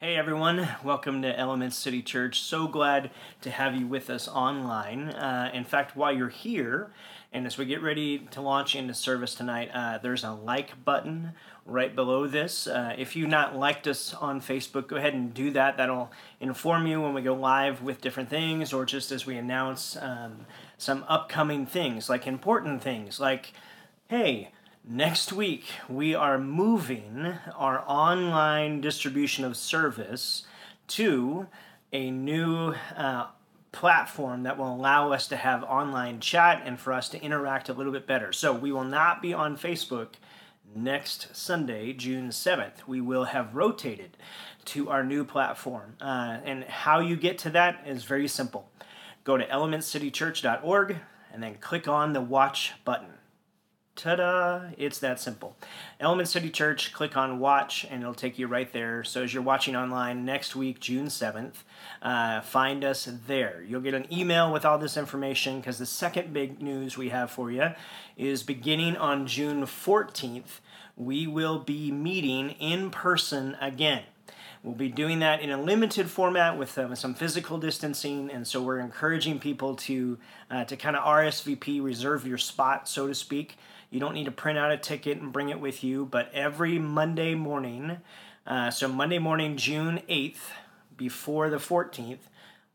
Hey everyone, welcome to Element City Church. So glad to have you with us online. Uh, in fact, while you're here, and as we get ready to launch into service tonight, uh, there's a like button right below this. Uh, if you've not liked us on Facebook, go ahead and do that. That'll inform you when we go live with different things or just as we announce um, some upcoming things, like important things, like, hey, Next week, we are moving our online distribution of service to a new uh, platform that will allow us to have online chat and for us to interact a little bit better. So, we will not be on Facebook next Sunday, June 7th. We will have rotated to our new platform. Uh, and how you get to that is very simple go to elementcitychurch.org and then click on the watch button ta-da! It's that simple. Element city church click on watch and it'll take you right there. So as you're watching online next week june 7th uh, find us there. You'll get an email with all this information because the second big news we have for you is beginning on june 14th we will be meeting in person again. We'll be doing that in a limited format with, uh, some physical distancing, and so we're encouraging people to uh, to kind of RSVP, reserve your spot, so to speak. You don't need to print out a ticket and bring it with you, but every Monday morning, uh, so Monday morning, June 8th, before the 14th,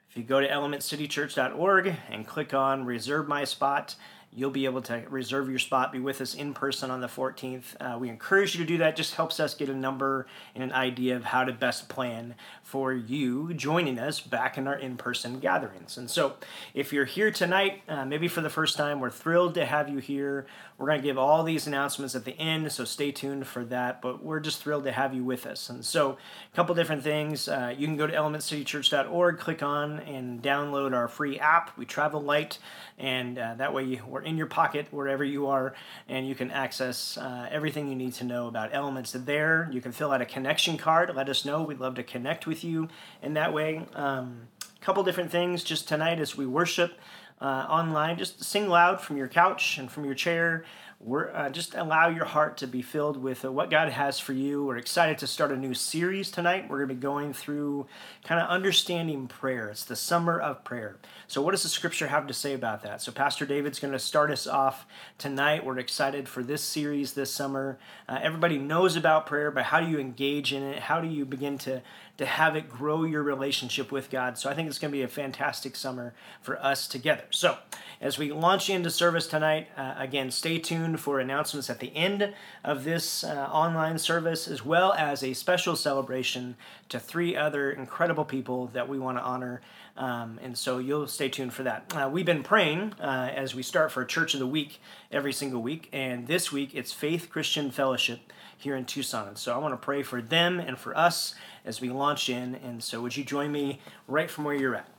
if you go to elementcitychurch.org and click on Reserve My Spot, you'll be able to reserve your spot, be with us in person on the 14th. Uh, we encourage you to do that. Just helps us get a number and an idea of how to best plan for you joining us back in our in-person gatherings. And so, if you're here tonight, uh, maybe for the first time, we're thrilled to have you here. We're going to give all these announcements at the end, so stay tuned for that. But we're just thrilled to have you with us. And so, a couple different things. Uh, you can go to elementcitychurch.org, click on and download our free app. We travel light, and uh, that way we're in your pocket wherever you are, and you can access uh, everything you need to know about elements there. You can fill out a connection card. Let us know. We'd love to connect with you in that way. A um, couple different things just tonight as we worship uh, online. Just sing loud from your couch and from your chair we're uh, just allow your heart to be filled with uh, what God has for you. We're excited to start a new series tonight. We're going to be going through kind of understanding prayer. It's the summer of prayer. So, what does the scripture have to say about that? So, Pastor David's going to start us off tonight. We're excited for this series this summer. Uh, everybody knows about prayer, but how do you engage in it? How do you begin to to have it grow your relationship with God. So I think it's going to be a fantastic summer for us together. So as we launch into service tonight, uh, again, stay tuned for announcements at the end of this uh, online service, as well as a special celebration to three other incredible people that we want to honor. Um, and so you'll stay tuned for that. Uh, we've been praying uh, as we start for Church of the Week every single week, and this week it's Faith Christian Fellowship here in Tucson. And so I want to pray for them and for us as we launch in. And so, would you join me right from where you're at?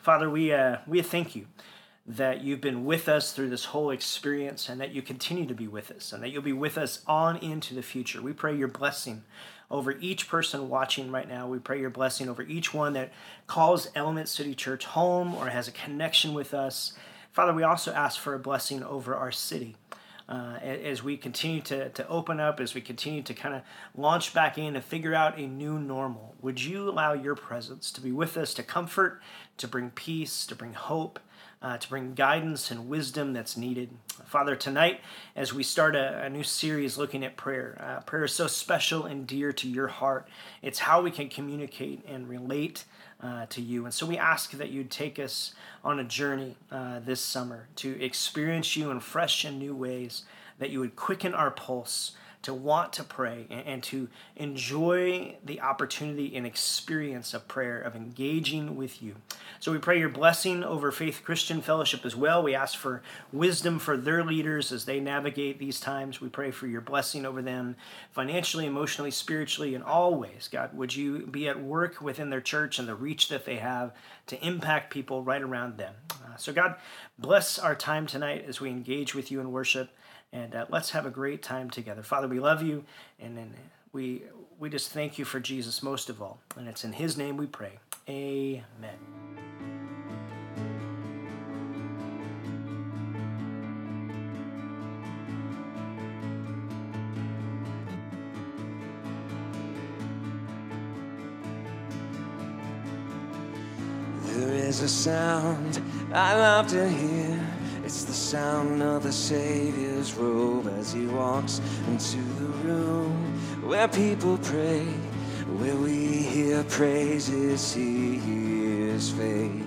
Father, we, uh, we thank you that you've been with us through this whole experience and that you continue to be with us and that you'll be with us on into the future. We pray your blessing over each person watching right now. We pray your blessing over each one that calls Element City Church home or has a connection with us. Father, we also ask for a blessing over our city uh, as we continue to, to open up, as we continue to kind of launch back in and figure out a new normal, would you allow your presence to be with us to comfort, to bring peace, to bring hope, uh, to bring guidance and wisdom that's needed? Father, tonight, as we start a, a new series looking at prayer, uh, prayer is so special and dear to your heart. It's how we can communicate and relate uh, to you. And so we ask that you'd take us on a journey uh, this summer to experience you in fresh and new ways, that you would quicken our pulse to want to pray and, and, to enjoy the opportunity and experience of prayer, of engaging with you. So we pray your blessing over Faith Christian Fellowship as well. We ask for wisdom for their leaders as they navigate these times. We pray for your blessing over them financially, emotionally, spiritually, in all ways. God, would you be at work within their church and the reach that they have to impact people right around them? Uh, so, God, bless our time tonight as we engage with you in worship and uh, let's have a great time together. Father, we love you, and, and we we just thank you for Jesus most of all, and it's in His name we pray. Amen. There is a sound I love to hear it's the sound of the Savior's robe as he walks into the room where people pray, where we hear praises, he hears faith.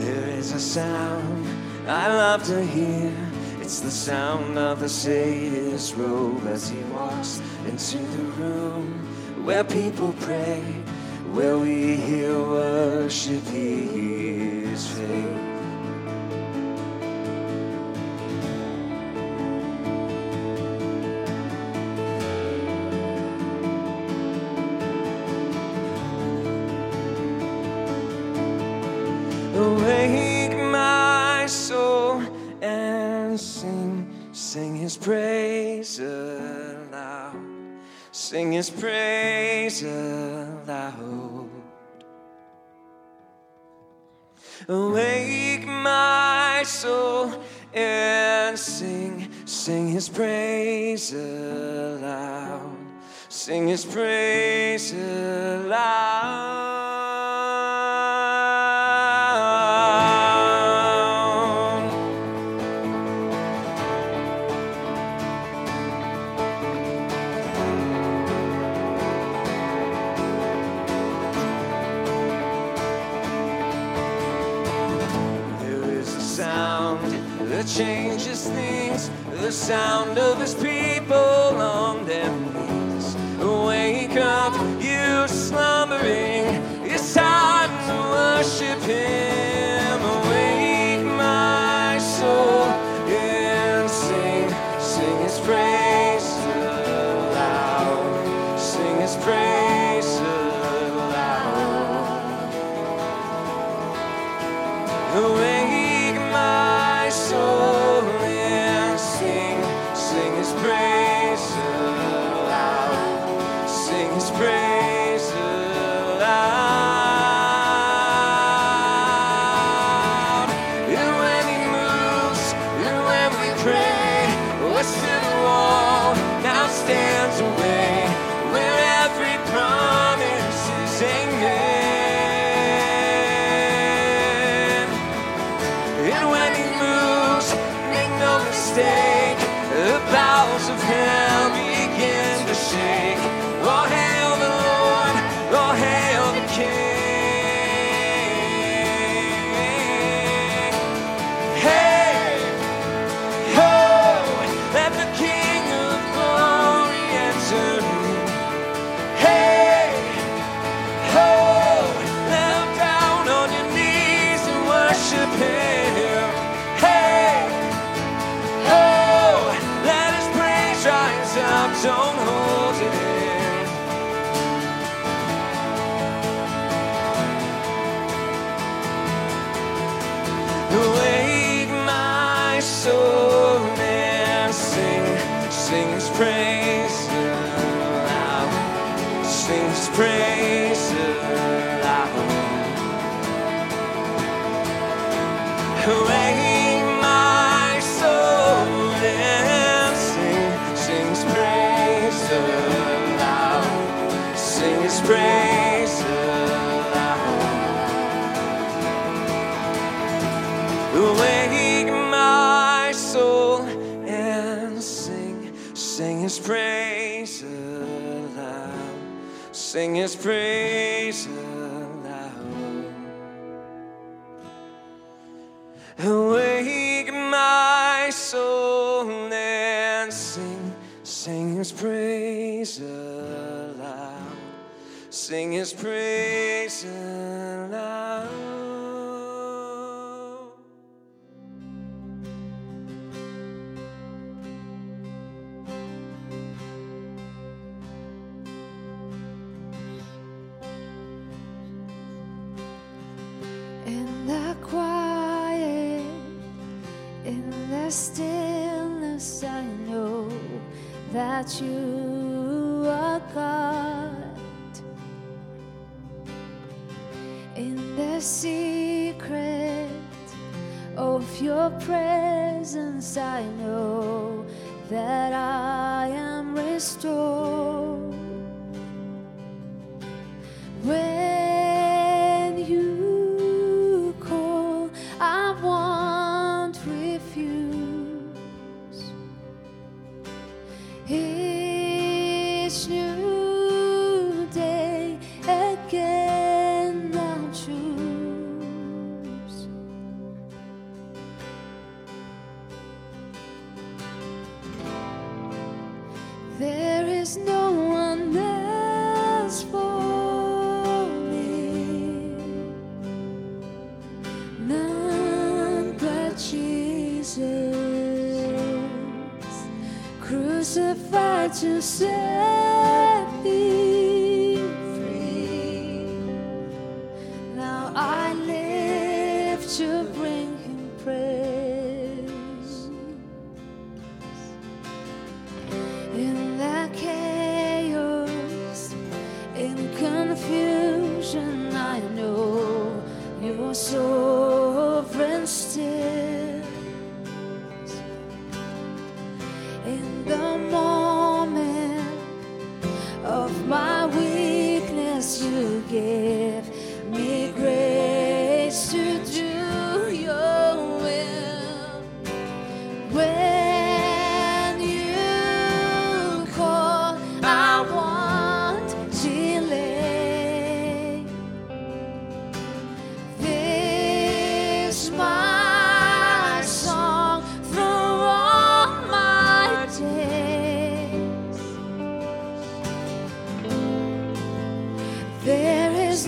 There is a sound I love to hear. Sound of the Savior's robe as he walks into the room where people pray, where we hear worship, he hears Sing his praise aloud. Awake my soul and sing, sing his praise aloud. Sing his praise aloud. Sound that changes things, the sound of his people on their knees. Wake up, you slumbering, it's time to worship him. Soul sing, sing His praise. Aloud, sing His praise his praise aloud. Awake my soul and sing, sing his praise aloud, sing his praise aloud. That you are God. In the secret, of your presence, I know that I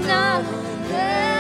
There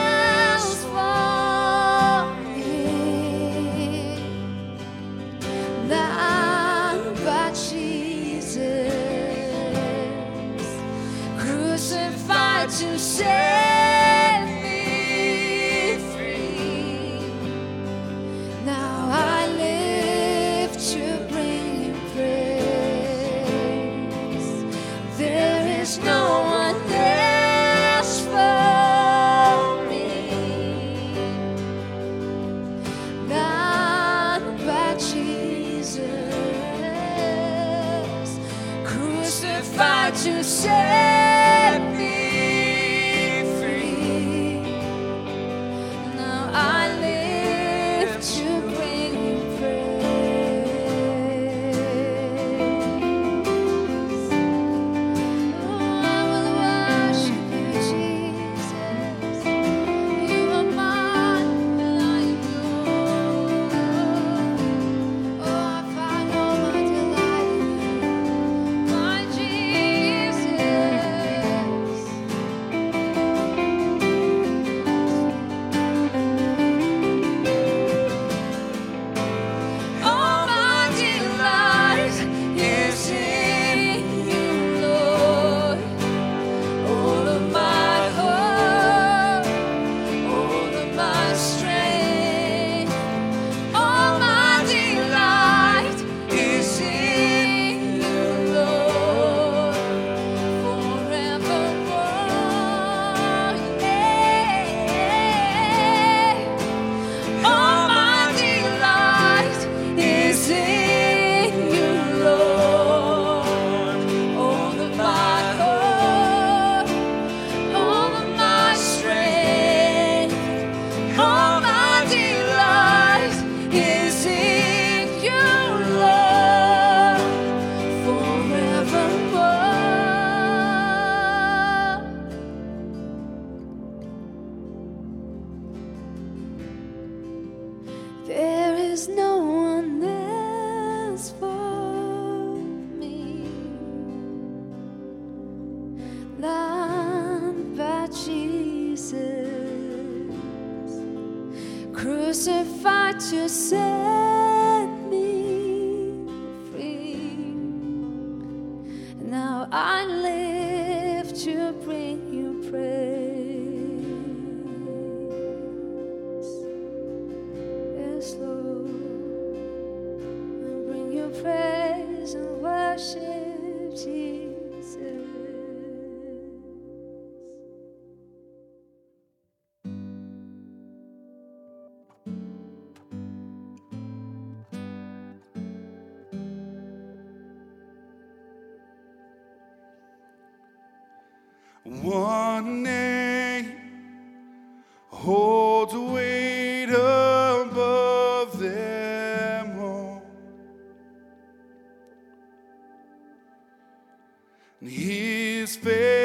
And his faith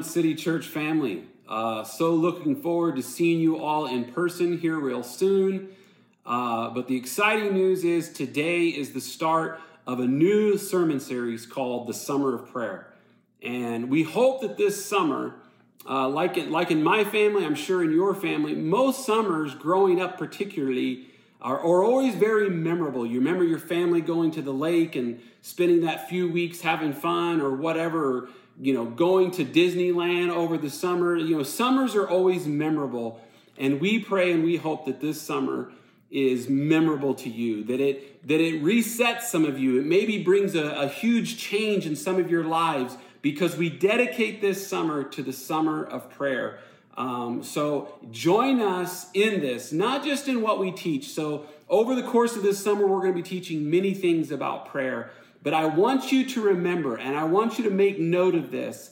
City Church family. Uh, so looking forward to seeing you all in person here real soon. Uh, but the exciting news is today is the start of a new sermon series called The Summer of Prayer. And we hope that this summer, uh, like, in, like in my family, I'm sure in your family, most summers growing up particularly are, are always very memorable. You remember your family going to the lake and spending that few weeks having fun or whatever, you know, going to Disneyland over the summer. You know, summers are always memorable. And we pray and we hope that this summer is memorable to you, that it that it resets some of you. It maybe brings a, a huge change in some of your lives because we dedicate this summer to the summer of prayer. Um, so join us in this, not just in what we teach. So over the course of this summer, we're going to be teaching many things about prayer. But I want you to remember, and I want you to make note of this,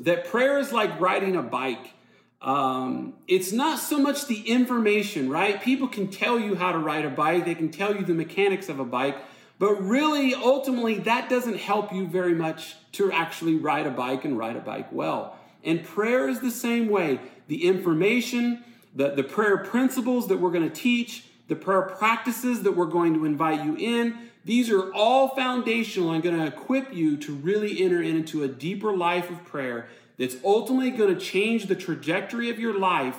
that prayer is like riding a bike. Um, it's not so much the information, right? People can tell you how to ride a bike, they can tell you the mechanics of a bike, but really, ultimately, that doesn't help you very much to actually ride a bike and ride a bike well. And prayer is the same way. The information, the, the prayer principles that we're going to teach, the prayer practices that we're going to invite you in, these are all foundational and going to equip you to really enter into a deeper life of prayer that's ultimately going to change the trajectory of your life,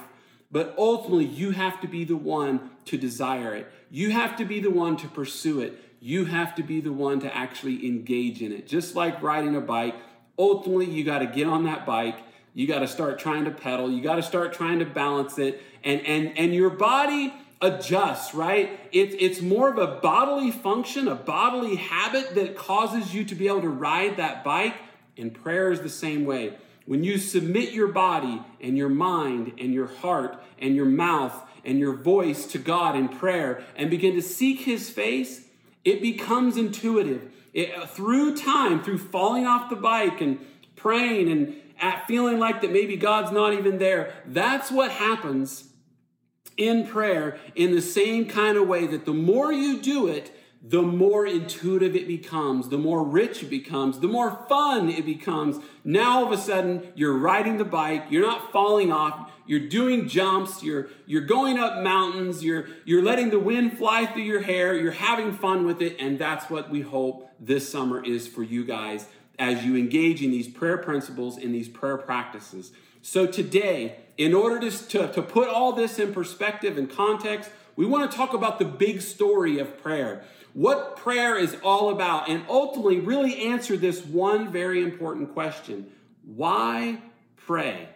but ultimately you have to be the one to desire it. You have to be the one to pursue it. You have to be the one to actually engage in it. Just like riding a bike, ultimately you got to get on that bike. You got to start trying to pedal. You got to start trying to balance it. And, and, and your body adjusts, right? It's it's more of a bodily function, a bodily habit that causes you to be able to ride that bike. And prayer is the same way. When you submit your body and your mind and your heart and your mouth and your voice to God in prayer and begin to seek His face, it becomes intuitive. It, through time, through falling off the bike and praying and at feeling like that maybe God's not even there, that's what happens in prayer in the same kind of way that the more you do it, the more intuitive it becomes, the more rich it becomes, the more fun it becomes. Now all of a sudden you're riding the bike, you're not falling off, you're doing jumps, you're you're going up mountains, you're you're letting the wind fly through your hair, you're having fun with it, and that's what we hope this summer is for you guys as you engage in these prayer principles in these prayer practices. So today, in order to, to, to put all this in perspective and context, we want to talk about the big story of prayer. What prayer is all about, and ultimately really answer this one very important question why pray?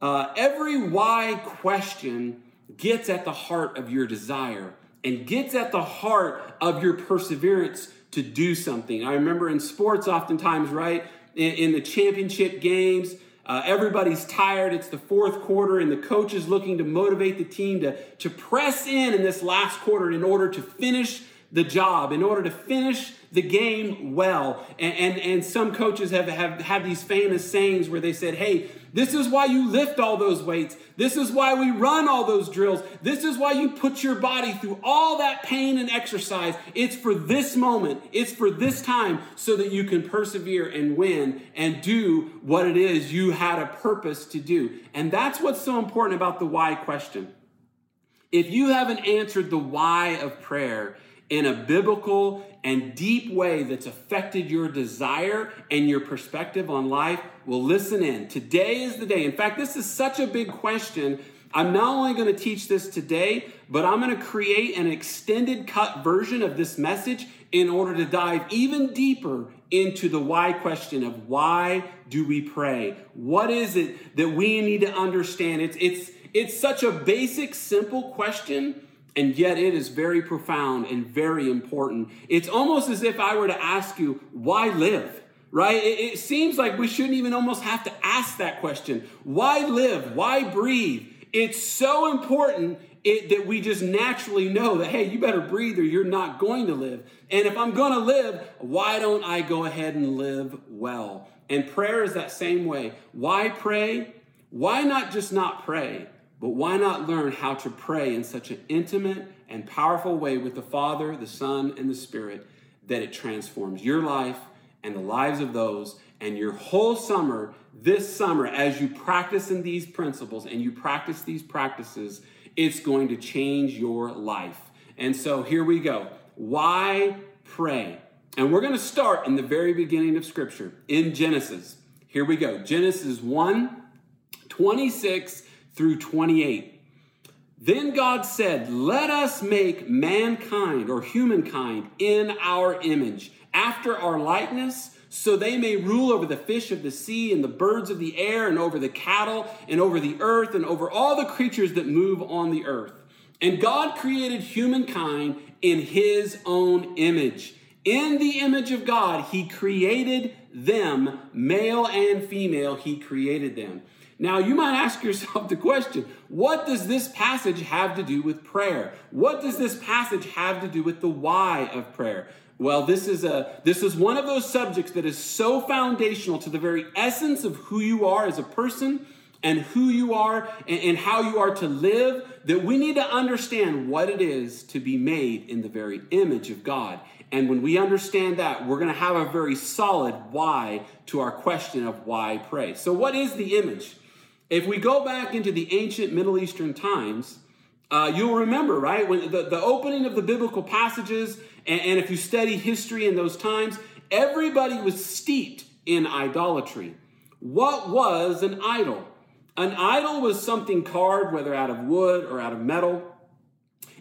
Uh, every why question gets at the heart of your desire and gets at the heart of your perseverance to do something. I remember in sports, oftentimes, right, in, in the championship games, uh, everybody's tired. It's the fourth quarter, and the coach is looking to motivate the team to, to press in in this last quarter in order to finish the job, in order to finish the game well. And, and, and some coaches have, have had these famous sayings where they said, hey, this is why you lift all those weights. This is why we run all those drills. This is why you put your body through all that pain and exercise. It's for this moment, it's for this time, so that you can persevere and win and do what it is you had a purpose to do. And that's what's so important about the why question. If you haven't answered the why of prayer, in a biblical and deep way that's affected your desire and your perspective on life, well, listen in. Today is the day. In fact, this is such a big question. I'm not only going to teach this today, but I'm going to create an extended cut version of this message in order to dive even deeper into the why question of why do we pray? What is it that we need to understand? It's, it's, it's such a basic, simple question and yet it is very profound and very important. It's almost as if I were to ask you, why live? Right? It, it, seems like we shouldn't even almost have to ask that question. Why live? Why breathe? It's so important it, that we just naturally know that, hey, you better breathe or you're not going to live. And if I'm going to live, why don't I go ahead and live well? And prayer is that same way. Why pray? Why not just not pray? But why not learn how to pray in such an intimate and powerful way with the Father, the Son, and the Spirit that it transforms your life and the lives of those. And your whole summer, this summer, as you practice in these principles and you practice these practices, it's going to change your life. And so here we go. Why pray? And we're going to start in the very beginning of Scripture in Genesis. Here we go Genesis 1 26 through 28. Then God said, Let us make mankind or humankind in our image, after our likeness, so they may rule over the fish of the sea and the birds of the air and over the cattle and over the earth and over all the creatures that move on the earth. And God created humankind in his own image. In the image of God, he created them, male and female, he created them. Now, you might ask yourself the question what does this passage have to do with prayer? What does this passage have to do with the why of prayer? Well, this is a this is one of those subjects that is so foundational to the very essence of who you are as a person and who you are and, and how you are to live that we need to understand what it is to be made in the very image of God. And when we understand that, we're going to have a very solid why to our question of why pray. So, what is the image? If we go back into the ancient Middle Eastern times, uh, you'll remember, right, when the, the opening of the biblical passages, and, and if you study history in those times, everybody was steeped in idolatry. What was an idol? An idol was something carved, whether out of wood or out of metal,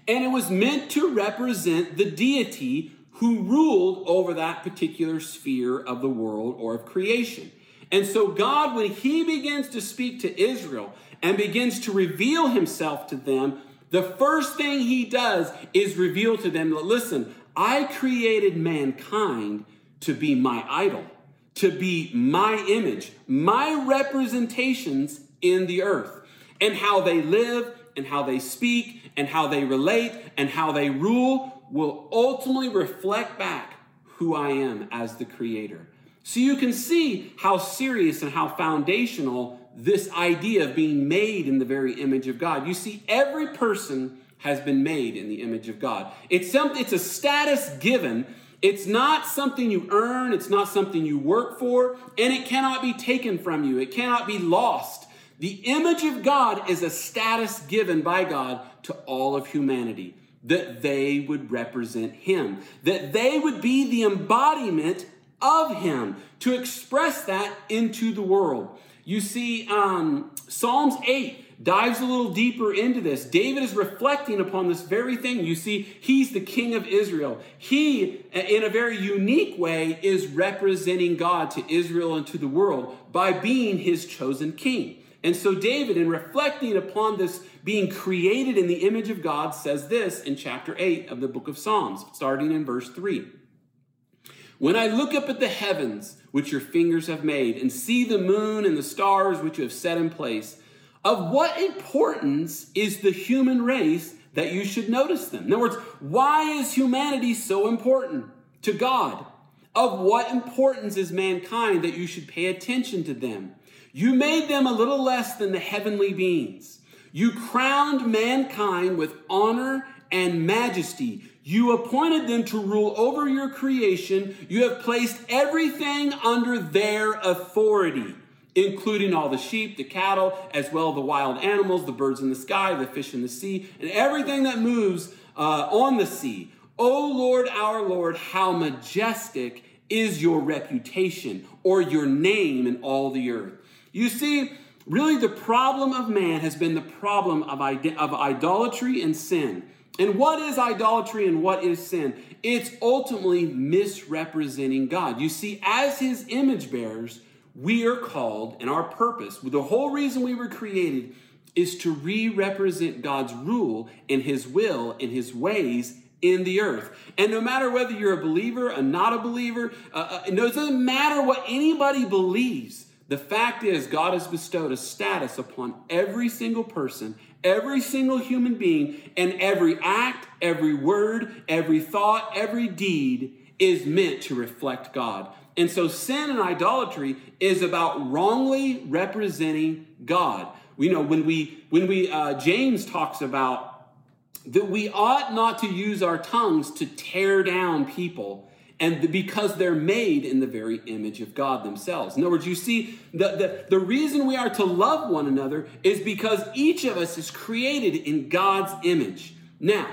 and it was meant to represent the deity who ruled over that particular sphere of the world or of creation. And so, God, when He begins to speak to Israel and begins to reveal Himself to them, the first thing He does is reveal to them that, listen, I created mankind to be my idol, to be my image, my representations in the earth, and how they live, and how they speak, and how they relate, and how they rule will ultimately reflect back who I am as the creator. So you can see how serious and how foundational this idea of being made in the very image of God. You see, every person has been made in the image of God. It's something, it's a status given. It's not something you earn, it's not something you work for, and it cannot be taken from you. It cannot be lost. The image of God is a status given by God to all of humanity that they would represent Him, that they would be the embodiment of Him, to express that into the world. You see, um, Psalms 8 dives a little deeper into this. David is reflecting upon this very thing. You see, he's the king of Israel. He, in a very unique way, is representing God to Israel and to the world by being his chosen king. And so, David, in reflecting upon this being created in the image of God, says this in chapter 8 of the book of Psalms, starting in verse 3. When I look up at the heavens, which your fingers have made, and see the moon and the stars which you have set in place, of what importance is the human race that you should notice them? In other words, why is humanity so important to God? Of what importance is mankind that you should pay attention to them? You made them a little less than the heavenly beings. You crowned mankind with honor and majesty. You appointed them to rule over your creation. You have placed everything under their authority, including all the sheep, the cattle, as well the wild animals, the birds in the sky, the fish in the sea, and everything that moves uh, on the sea. O Lord, our Lord, how majestic is your reputation or your name in all the earth. You see, really the problem of man has been the problem of, of idolatry and sin. And what is idolatry and what is sin? It's ultimately misrepresenting God. You see, as his image bearers, we are called, and our purpose, the whole reason we were created, is to re represent God's rule and his will and his ways in the earth. And no matter whether you're a believer, a not a believer, uh, uh, it doesn't matter what anybody believes. The fact is, God has bestowed a status upon every single person, every single human being, and every act, every word, every thought, every deed is meant to reflect God. And so sin and idolatry is about wrongly representing God. We know when we when we uh, James talks about that we ought not to use our tongues to tear down people and because they're made in the very image of God themselves. In other words, you see, the, the, the reason we are to love one another is because each of us is created in God's image. Now,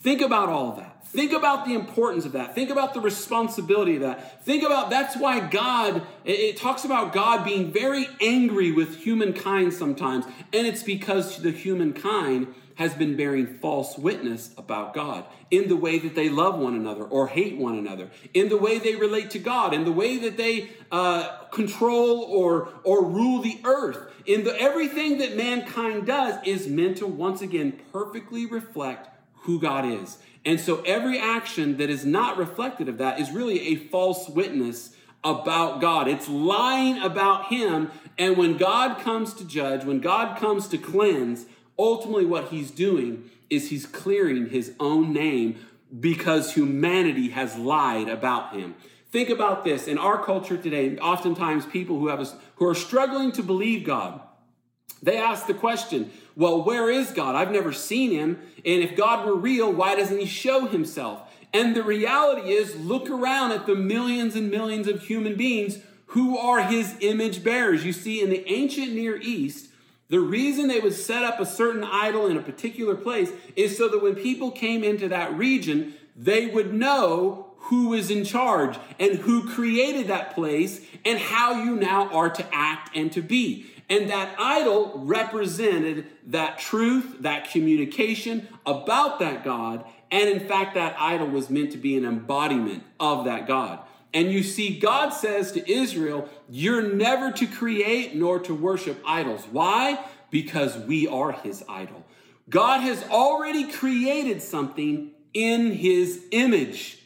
think about all that. Think about the importance of that. Think about the responsibility of that. Think about that's why God, it talks about God being very angry with humankind sometimes, and it's because the humankind has been bearing false witness about God in the way that they love one another or hate one another, in the way they relate to God, in the way that they uh, control or or rule the earth. In the everything that mankind does is meant to once again perfectly reflect who God is. And so every action that is not reflected of that is really a false witness about God. It's lying about Him. And when God comes to judge, when God comes to cleanse, ultimately what He's doing is He's clearing His own name because humanity has lied about Him. Think about this. In our culture today, oftentimes people who have a, who are struggling to believe God, they ask the question, well, where is God? I've never seen him. And if God were real, why doesn't he show himself? And the reality is, look around at the millions and millions of human beings who are his image bearers. You see, in the ancient Near East, the reason they would set up a certain idol in a particular place is so that when people came into that region, they would know who is in charge and who created that place and how you now are to act and to be. And that idol represented that truth, that communication about that God. And in fact, that idol was meant to be an embodiment of that God. And you see, God says to Israel, You're never to create nor to worship idols. Why? Because we are his idol. God has already created something in his image.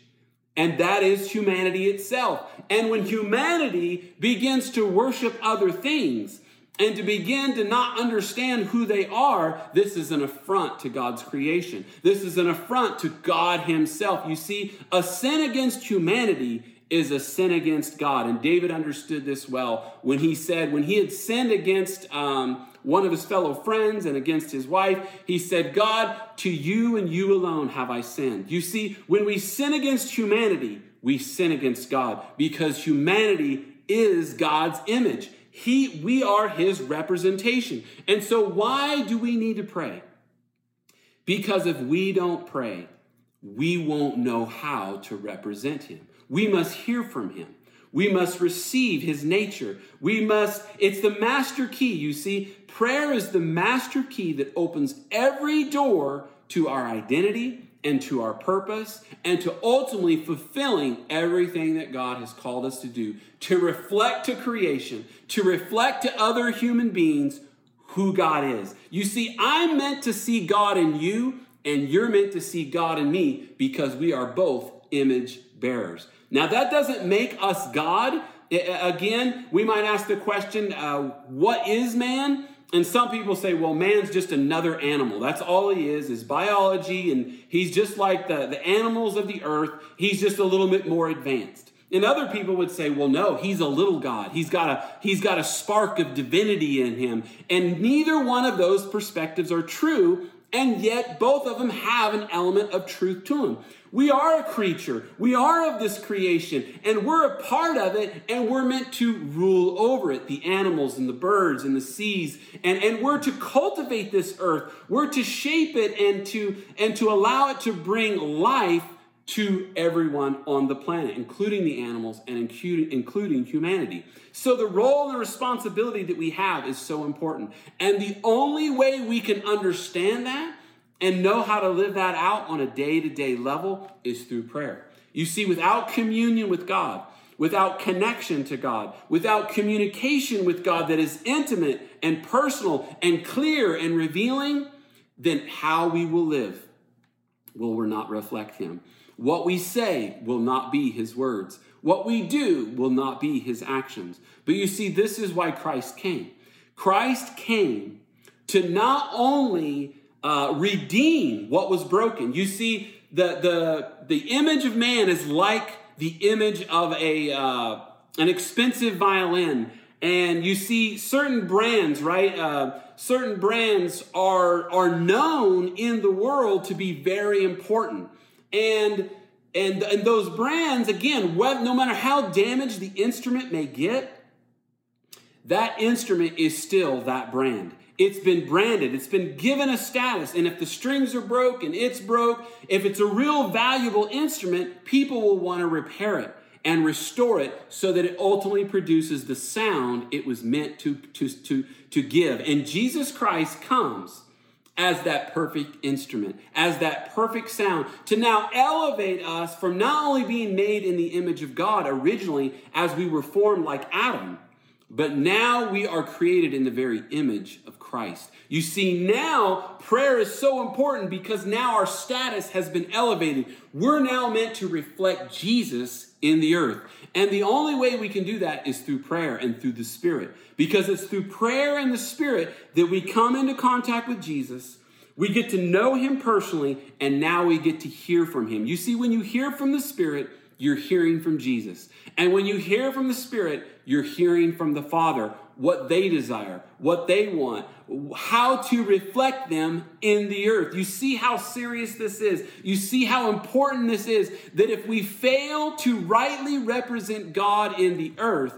And that is humanity itself. And when humanity begins to worship other things and to begin to not understand who they are, this is an affront to God's creation. This is an affront to God Himself. You see, a sin against humanity is a sin against God. And David understood this well when he said, when he had sinned against um, one of his fellow friends and against his wife, he said, God, to you and you alone have I sinned. You see, when we sin against humanity, we sin against God because humanity is God's image. He, we are his representation. And so, why do we need to pray? Because if we don't pray, we won't know how to represent him. We must hear from him. We must receive his nature. We must, it's the master key. You see, prayer is the master key that opens every door to our identity and to our purpose and to ultimately fulfilling everything that God has called us to do, to reflect to creation, to reflect to other human beings who God is. You see, I'm meant to see God in you, and you're meant to see God in me because we are both image bearers. Now, that doesn't make us God. Again, we might ask the question, uh, what is man? And some people say, well, man's just another animal. That's all he is, is biology, and he's just like the, the animals of the earth. He's just a little bit more advanced. And other people would say, well, no, he's a little God. He's got a, he's got a spark of divinity in him. And neither one of those perspectives are true, and yet both of them have an element of truth to them. We are a creature. We are of this creation, and we're a part of it, and we're meant to rule over it the animals and the birds and the seas. And, and we're to cultivate this earth. We're to shape it and to, and to allow it to bring life to everyone on the planet, including the animals and including, humanity. So, the role and the responsibility that we have is so important. And the only way we can understand that and know how to live that out on a day to day level is through prayer. You see, without communion with God, without connection to God, without communication with God that is intimate and personal and clear and revealing, then how we will live will not reflect Him. What we say will not be His words. What we do will not be His actions. But you see, this is why Christ came. Christ came to not only uh, redeem what was broken. You see, the, the, the image of man is like the image of a, uh, an expensive violin. And you see certain brands, right? Uh, certain brands are, are known in the world to be very important. And And, and those brands, again, no matter how damaged the instrument may get, that instrument is still that brand. It's been branded, it's been given a status. And if the strings are broken, it's broke, if it's a real valuable instrument, people will want to repair it and restore it so that it ultimately produces the sound it was meant to, to, to, to give. And Jesus Christ comes as that perfect instrument, as that perfect sound, to now elevate us from not only being made in the image of God originally as we were formed like Adam, but now we are created in the very image of Christ. You see, now prayer is so important because now our status has been elevated. We're now meant to reflect Jesus in the earth. And the only way we can do that is through prayer and through the Spirit. Because it's through prayer and the Spirit that we come into contact with Jesus. We get to know him personally, and now we get to hear from him. You see, when you hear from the Spirit, you're hearing from Jesus. And when you hear from the Spirit, you're hearing from the Father what they desire, what they want, how to reflect them in the earth. You see how serious this is. You see how important this is that if we fail to rightly represent God in the earth,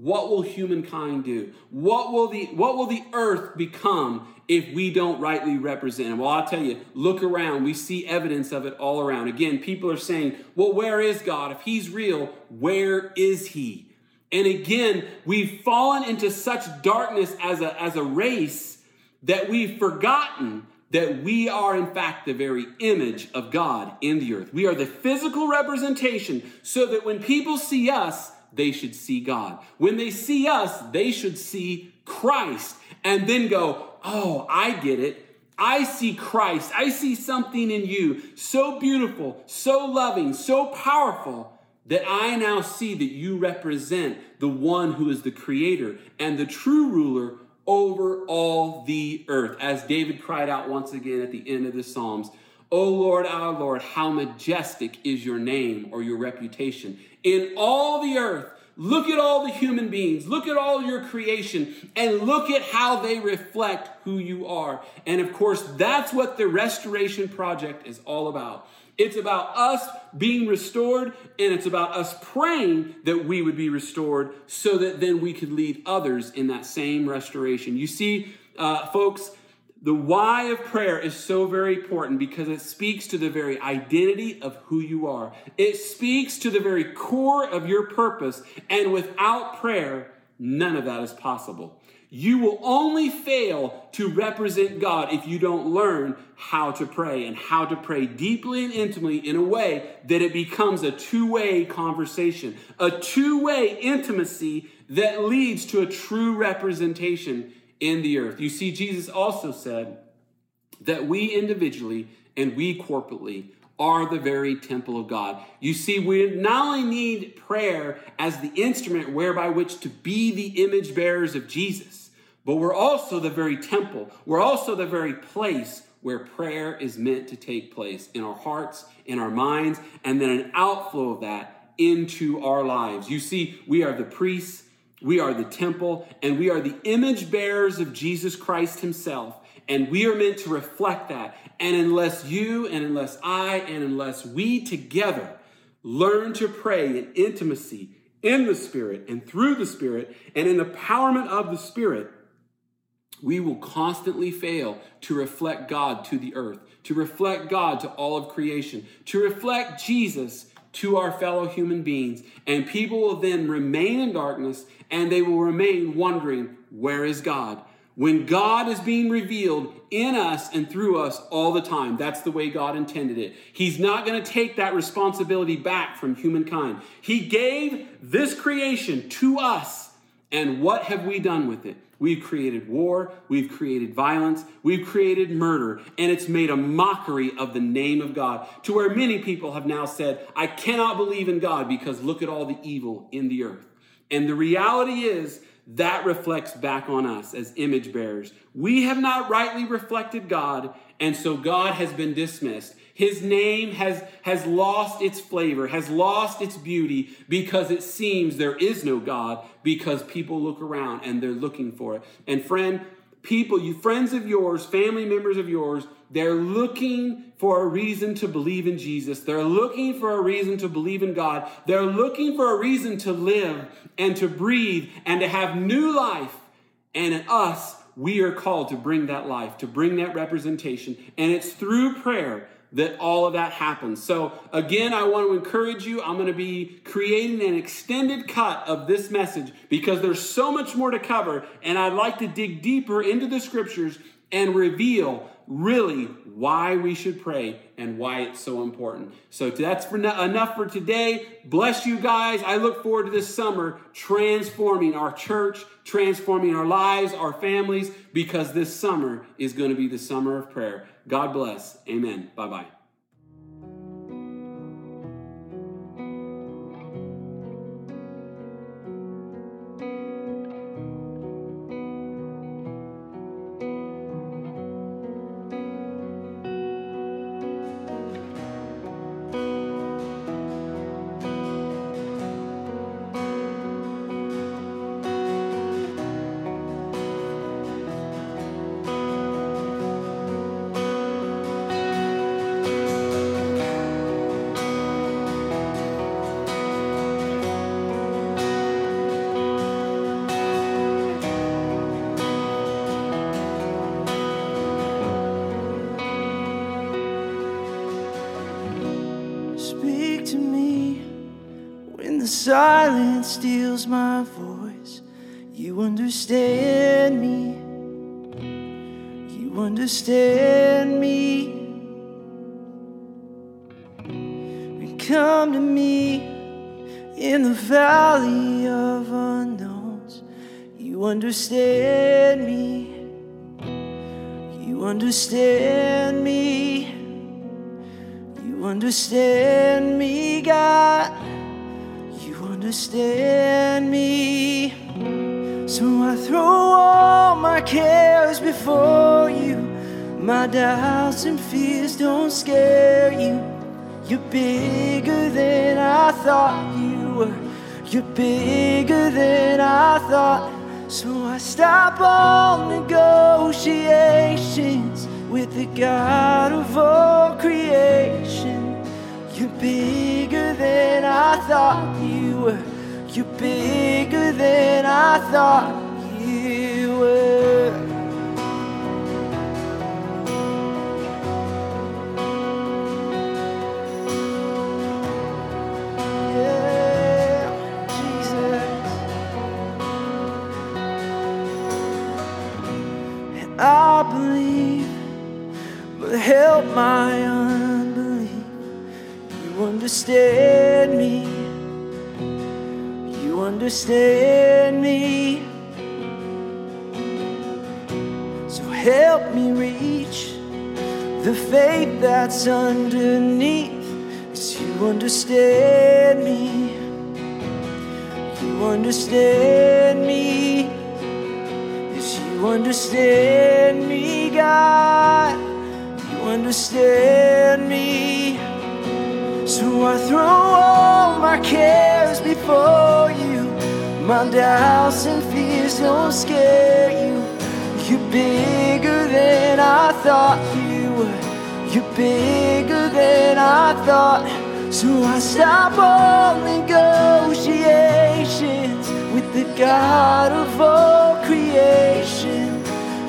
what will humankind do? What will the what will the earth become if we don't rightly represent him? Well, I'll tell you, look around. We see evidence of it all around. Again, people are saying, "Well, where is God? If he's real, where is he?" And again, we've fallen into such darkness as a as a race that we've forgotten that we are in fact the very image of God in the earth. We are the physical representation so that when people see us, they should see God. When they see us, they should see Christ and then go, Oh, I get it. I see Christ. I see something in you so beautiful, so loving, so powerful that I now see that you represent the one who is the creator and the true ruler over all the earth. As David cried out once again at the end of the Psalms, O Lord, our Lord, how majestic is your name or your reputation in all the earth. Look at all the human beings. Look at all your creation and look at how they reflect who you are. And of course, that's what the restoration project is all about. It's about us being restored and it's about us praying that we would be restored so that then we could lead others in that same restoration. You see, uh, folks, the why of prayer is so very important because it speaks to the very identity of who you are. It speaks to the very core of your purpose. And without prayer, none of that is possible. You will only fail to represent God if you don't learn how to pray and how to pray deeply and intimately in a way that it becomes a two way conversation, a two way intimacy that leads to a true representation in the earth. You see, Jesus also said that we individually and we corporately are the very temple of God. You see, we not only need prayer as the instrument whereby which to be the image bearers of Jesus, but we're also the very temple. We're also the very place where prayer is meant to take place in our hearts, in our minds, and then an outflow of that into our lives. You see, we are the priests, we are the temple, and we are the image bearers of Jesus Christ Himself. And we are meant to reflect that. And unless you and unless I and unless we together learn to pray in intimacy, in the Spirit, and through the Spirit, and in the empowerment of the Spirit, we will constantly fail to reflect God to the earth, to reflect God to all of creation, to reflect Jesus to our fellow human beings. And people will then remain in darkness and they will remain wondering, where is God? When God is being revealed in us and through us all the time, that's the way God intended it. He's not going to take that responsibility back from humankind. He gave this creation to us. And what have we done with it? We've created war, we've created violence, we've created murder, and it's made a mockery of the name of God to where many people have now said, I cannot believe in God because look at all the evil in the earth. And the reality is, that reflects back on us as image bearers. We have not rightly reflected God, and so God has been dismissed. His name has, has lost its flavor, has lost its beauty because it seems there is no God because people look around and they're looking for it. And friend, people, you friends of yours, family members of yours, they're looking for a reason to believe in Jesus. They're looking for a reason to believe in God. They're looking for a reason to live and to breathe and to have new life. And in us, we are called to bring that life, to bring that representation. And it's through prayer that all of that happens. So, again, I want to encourage you. I'm going to be creating an extended cut of this message because there's so much more to cover. And I'd like to dig deeper into the scriptures and reveal really why we should pray and why it's so important. So that's for enough for today. Bless you guys. I look forward to this summer transforming our church, transforming our lives, our families, because this summer is going to be the summer of prayer. God bless. Amen. Bye bye. Understand me. You understand me. You understand me, God. You understand me. So I throw all my cares before you. My doubts and fears don't scare you. You're bigger than I thought you were. You're bigger than I thought. So I stop all negotiations with the God of all creation. You're bigger than I thought you were. You're bigger than I thought you were. Help my unbelief. You understand me. You understand me. So help me reach the faith that's underneath. Cause you understand me. You understand me. Yes, you understand me, God. Understand me. So I throw all my cares before you. My doubts and fears don't scare you. You're bigger than I thought you were. You're bigger than I thought. So I stop all negotiations with the God of all creation.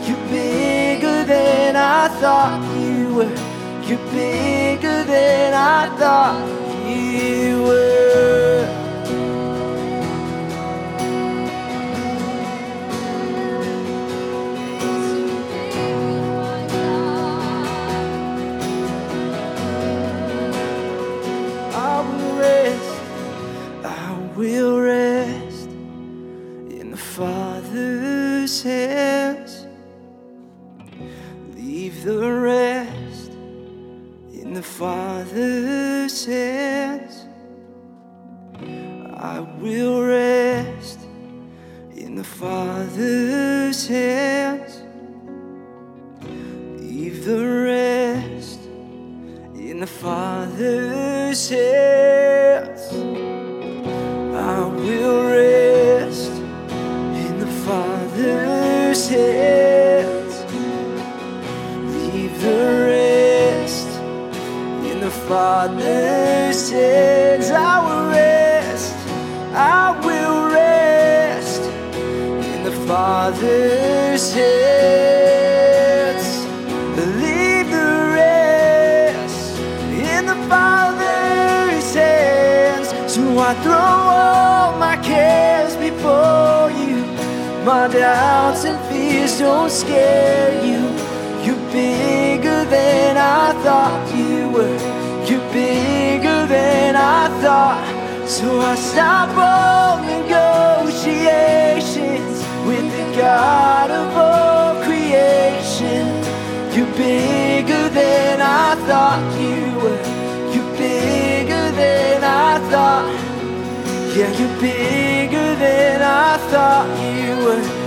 You're bigger than I thought you were. You're bigger than I thought you were. Thought. Yeah, you're bigger than I thought you were.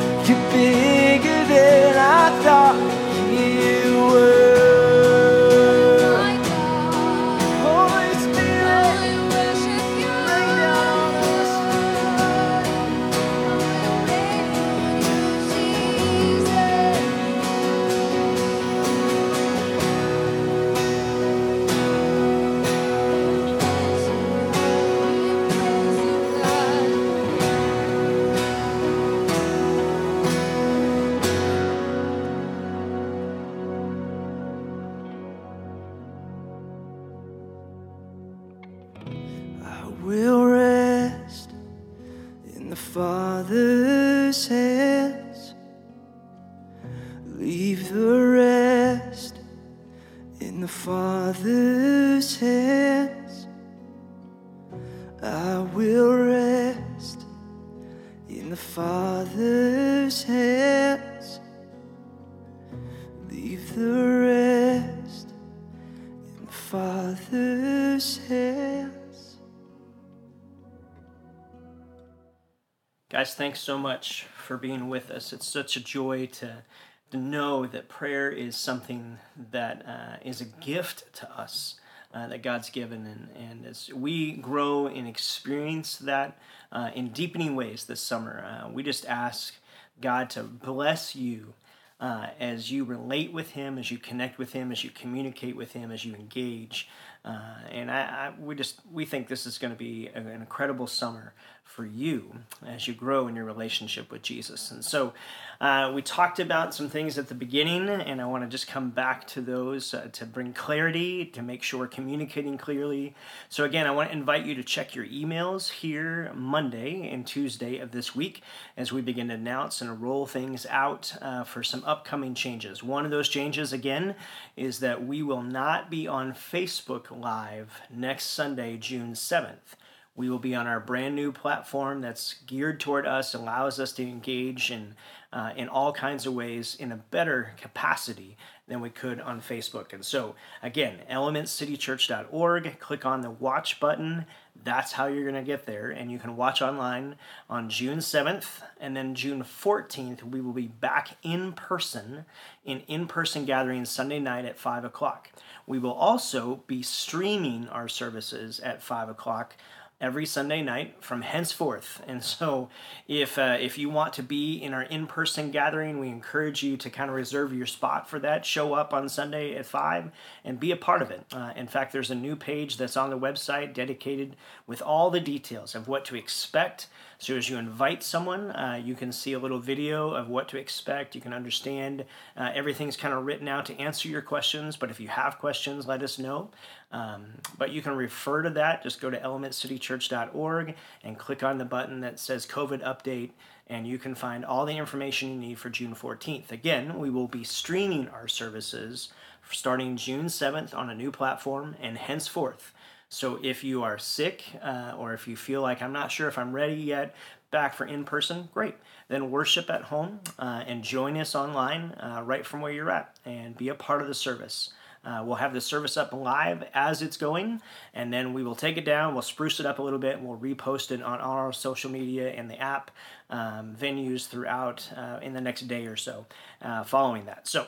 Guys, thanks so much for being with us. It's such a joy to, to know that prayer is something that uh, is a gift to us uh, that God's given. And, and as we grow and experience that uh, in deepening ways this summer, uh, we just ask God to bless you. Uh, as you relate with him, as you connect with him, as you communicate with him, as you engage, uh, and I, I, we just we think this is going to be an incredible summer for you as you grow in your relationship with Jesus. And so, uh, we talked about some things at the beginning, and I want to just come back to those uh, to bring clarity, to make sure we're communicating clearly. So, again, I want to invite you to check your emails here Monday and Tuesday of this week as we begin to announce and roll things out uh, for some upcoming changes. One of those changes, again, is that we will not be on Facebook Live next Sunday, June 7th. We will be on our brand new platform that's geared toward us, allows us to engage in, uh, in all kinds of ways in a better capacity than we could on Facebook. And so, again, elementcitychurch.org, click on the watch button. That's how you're going to get there. And you can watch online on June 7th. And then June 14th, we will be back in person in in person gatherings Sunday night at 5 o'clock. We will also be streaming our services at 5 o'clock every Sunday night from henceforth. And so, if uh, if you want to be in our in-person gathering, we encourage you to kind of reserve your spot for that. Show up on Sunday at five and be a part of it. Uh, in fact, there's a new page that's on the website dedicated with all the details of what to expect. So as you invite someone, uh, you can see a little video of what to expect. You can understand uh, everything's kind of written out to answer your questions. But if you have questions, let us know. Um, but you can refer to that. Just go to elementcitychurch.org and click on the button that says COVID update, and you can find all the information you need for June 14th. Again, we will be streaming our services starting June 7th on a new platform and henceforth. So if you are sick uh, or if you feel like I'm not sure if I'm ready yet back for in person, great. Then worship at home uh, and join us online uh, right from where you're at and be a part of the service. Uh, we'll have the service up live as it's going, and then we will take it down. We'll spruce it up a little bit, and we'll repost it on our social media and the app um, venues throughout uh, in the next day or so uh, following that. So,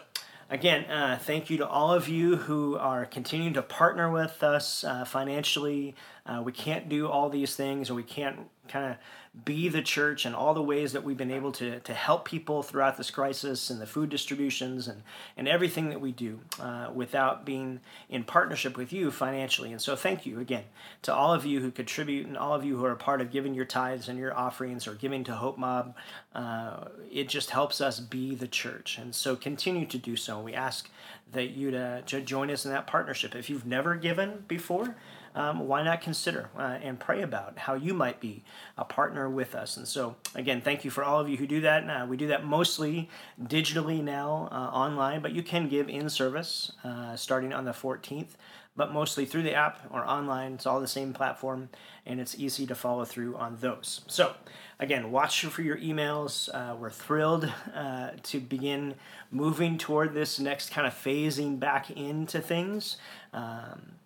again, uh, thank you to all of you who are continuing to partner with us uh, financially uh, we can't do all these things, or we can't kind of be the church and all the ways that we've been able to, to help people throughout this crisis and the food distributions and, and everything that we do uh, without being in partnership with you financially. And so, thank you again to all of you who contribute and all of you who are a part of giving your tithes and your offerings or giving to Hope Mob. Uh, it just helps us be the church. And so, continue to do so. We ask that you to, to join us in that partnership. If you've never given before, um, why not consider uh, and pray about how you might be a partner with us? And so, again, thank you for all of you who do that. Uh, we do that mostly digitally now, uh, online, but you can give in service uh, starting on the 14th, but mostly through the app or online. It's all the same platform, and it's easy to follow through on those. So, again, watch for your emails. Uh, we're thrilled uh, to begin moving toward this next kind of phasing back into things. Um,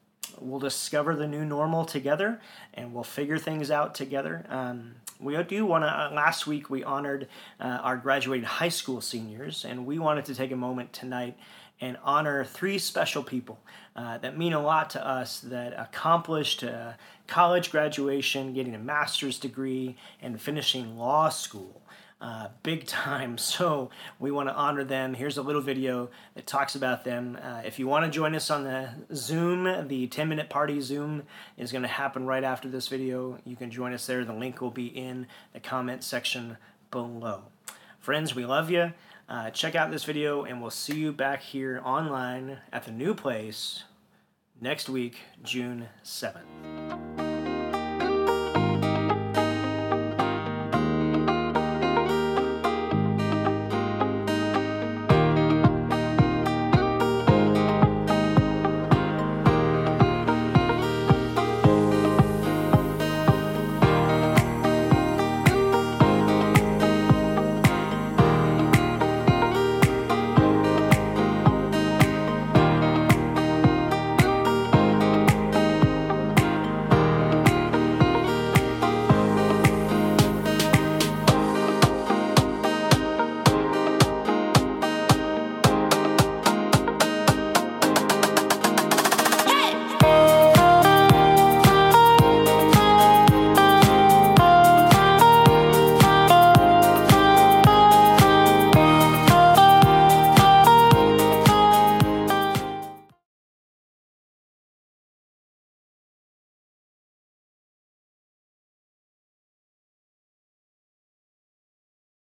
we'll discover the new normal together and we'll figure things out together. Um, we do want to, uh, last week we honored uh, our graduating high school seniors, and we wanted to take a moment tonight and honor three special people uh, that mean a lot to us that accomplished uh, college graduation, getting a master's degree, and finishing law school uh, big time. So we want to honor them. Here's a little video that talks about them. Uh, if you want to join us on the Zoom, the 10 minute party Zoom is going to happen right after this video. You can join us there. The link will be in the comment section below. Friends, we love you. Uh, check out this video, and we'll see you back here online at the new place next week, June 7th.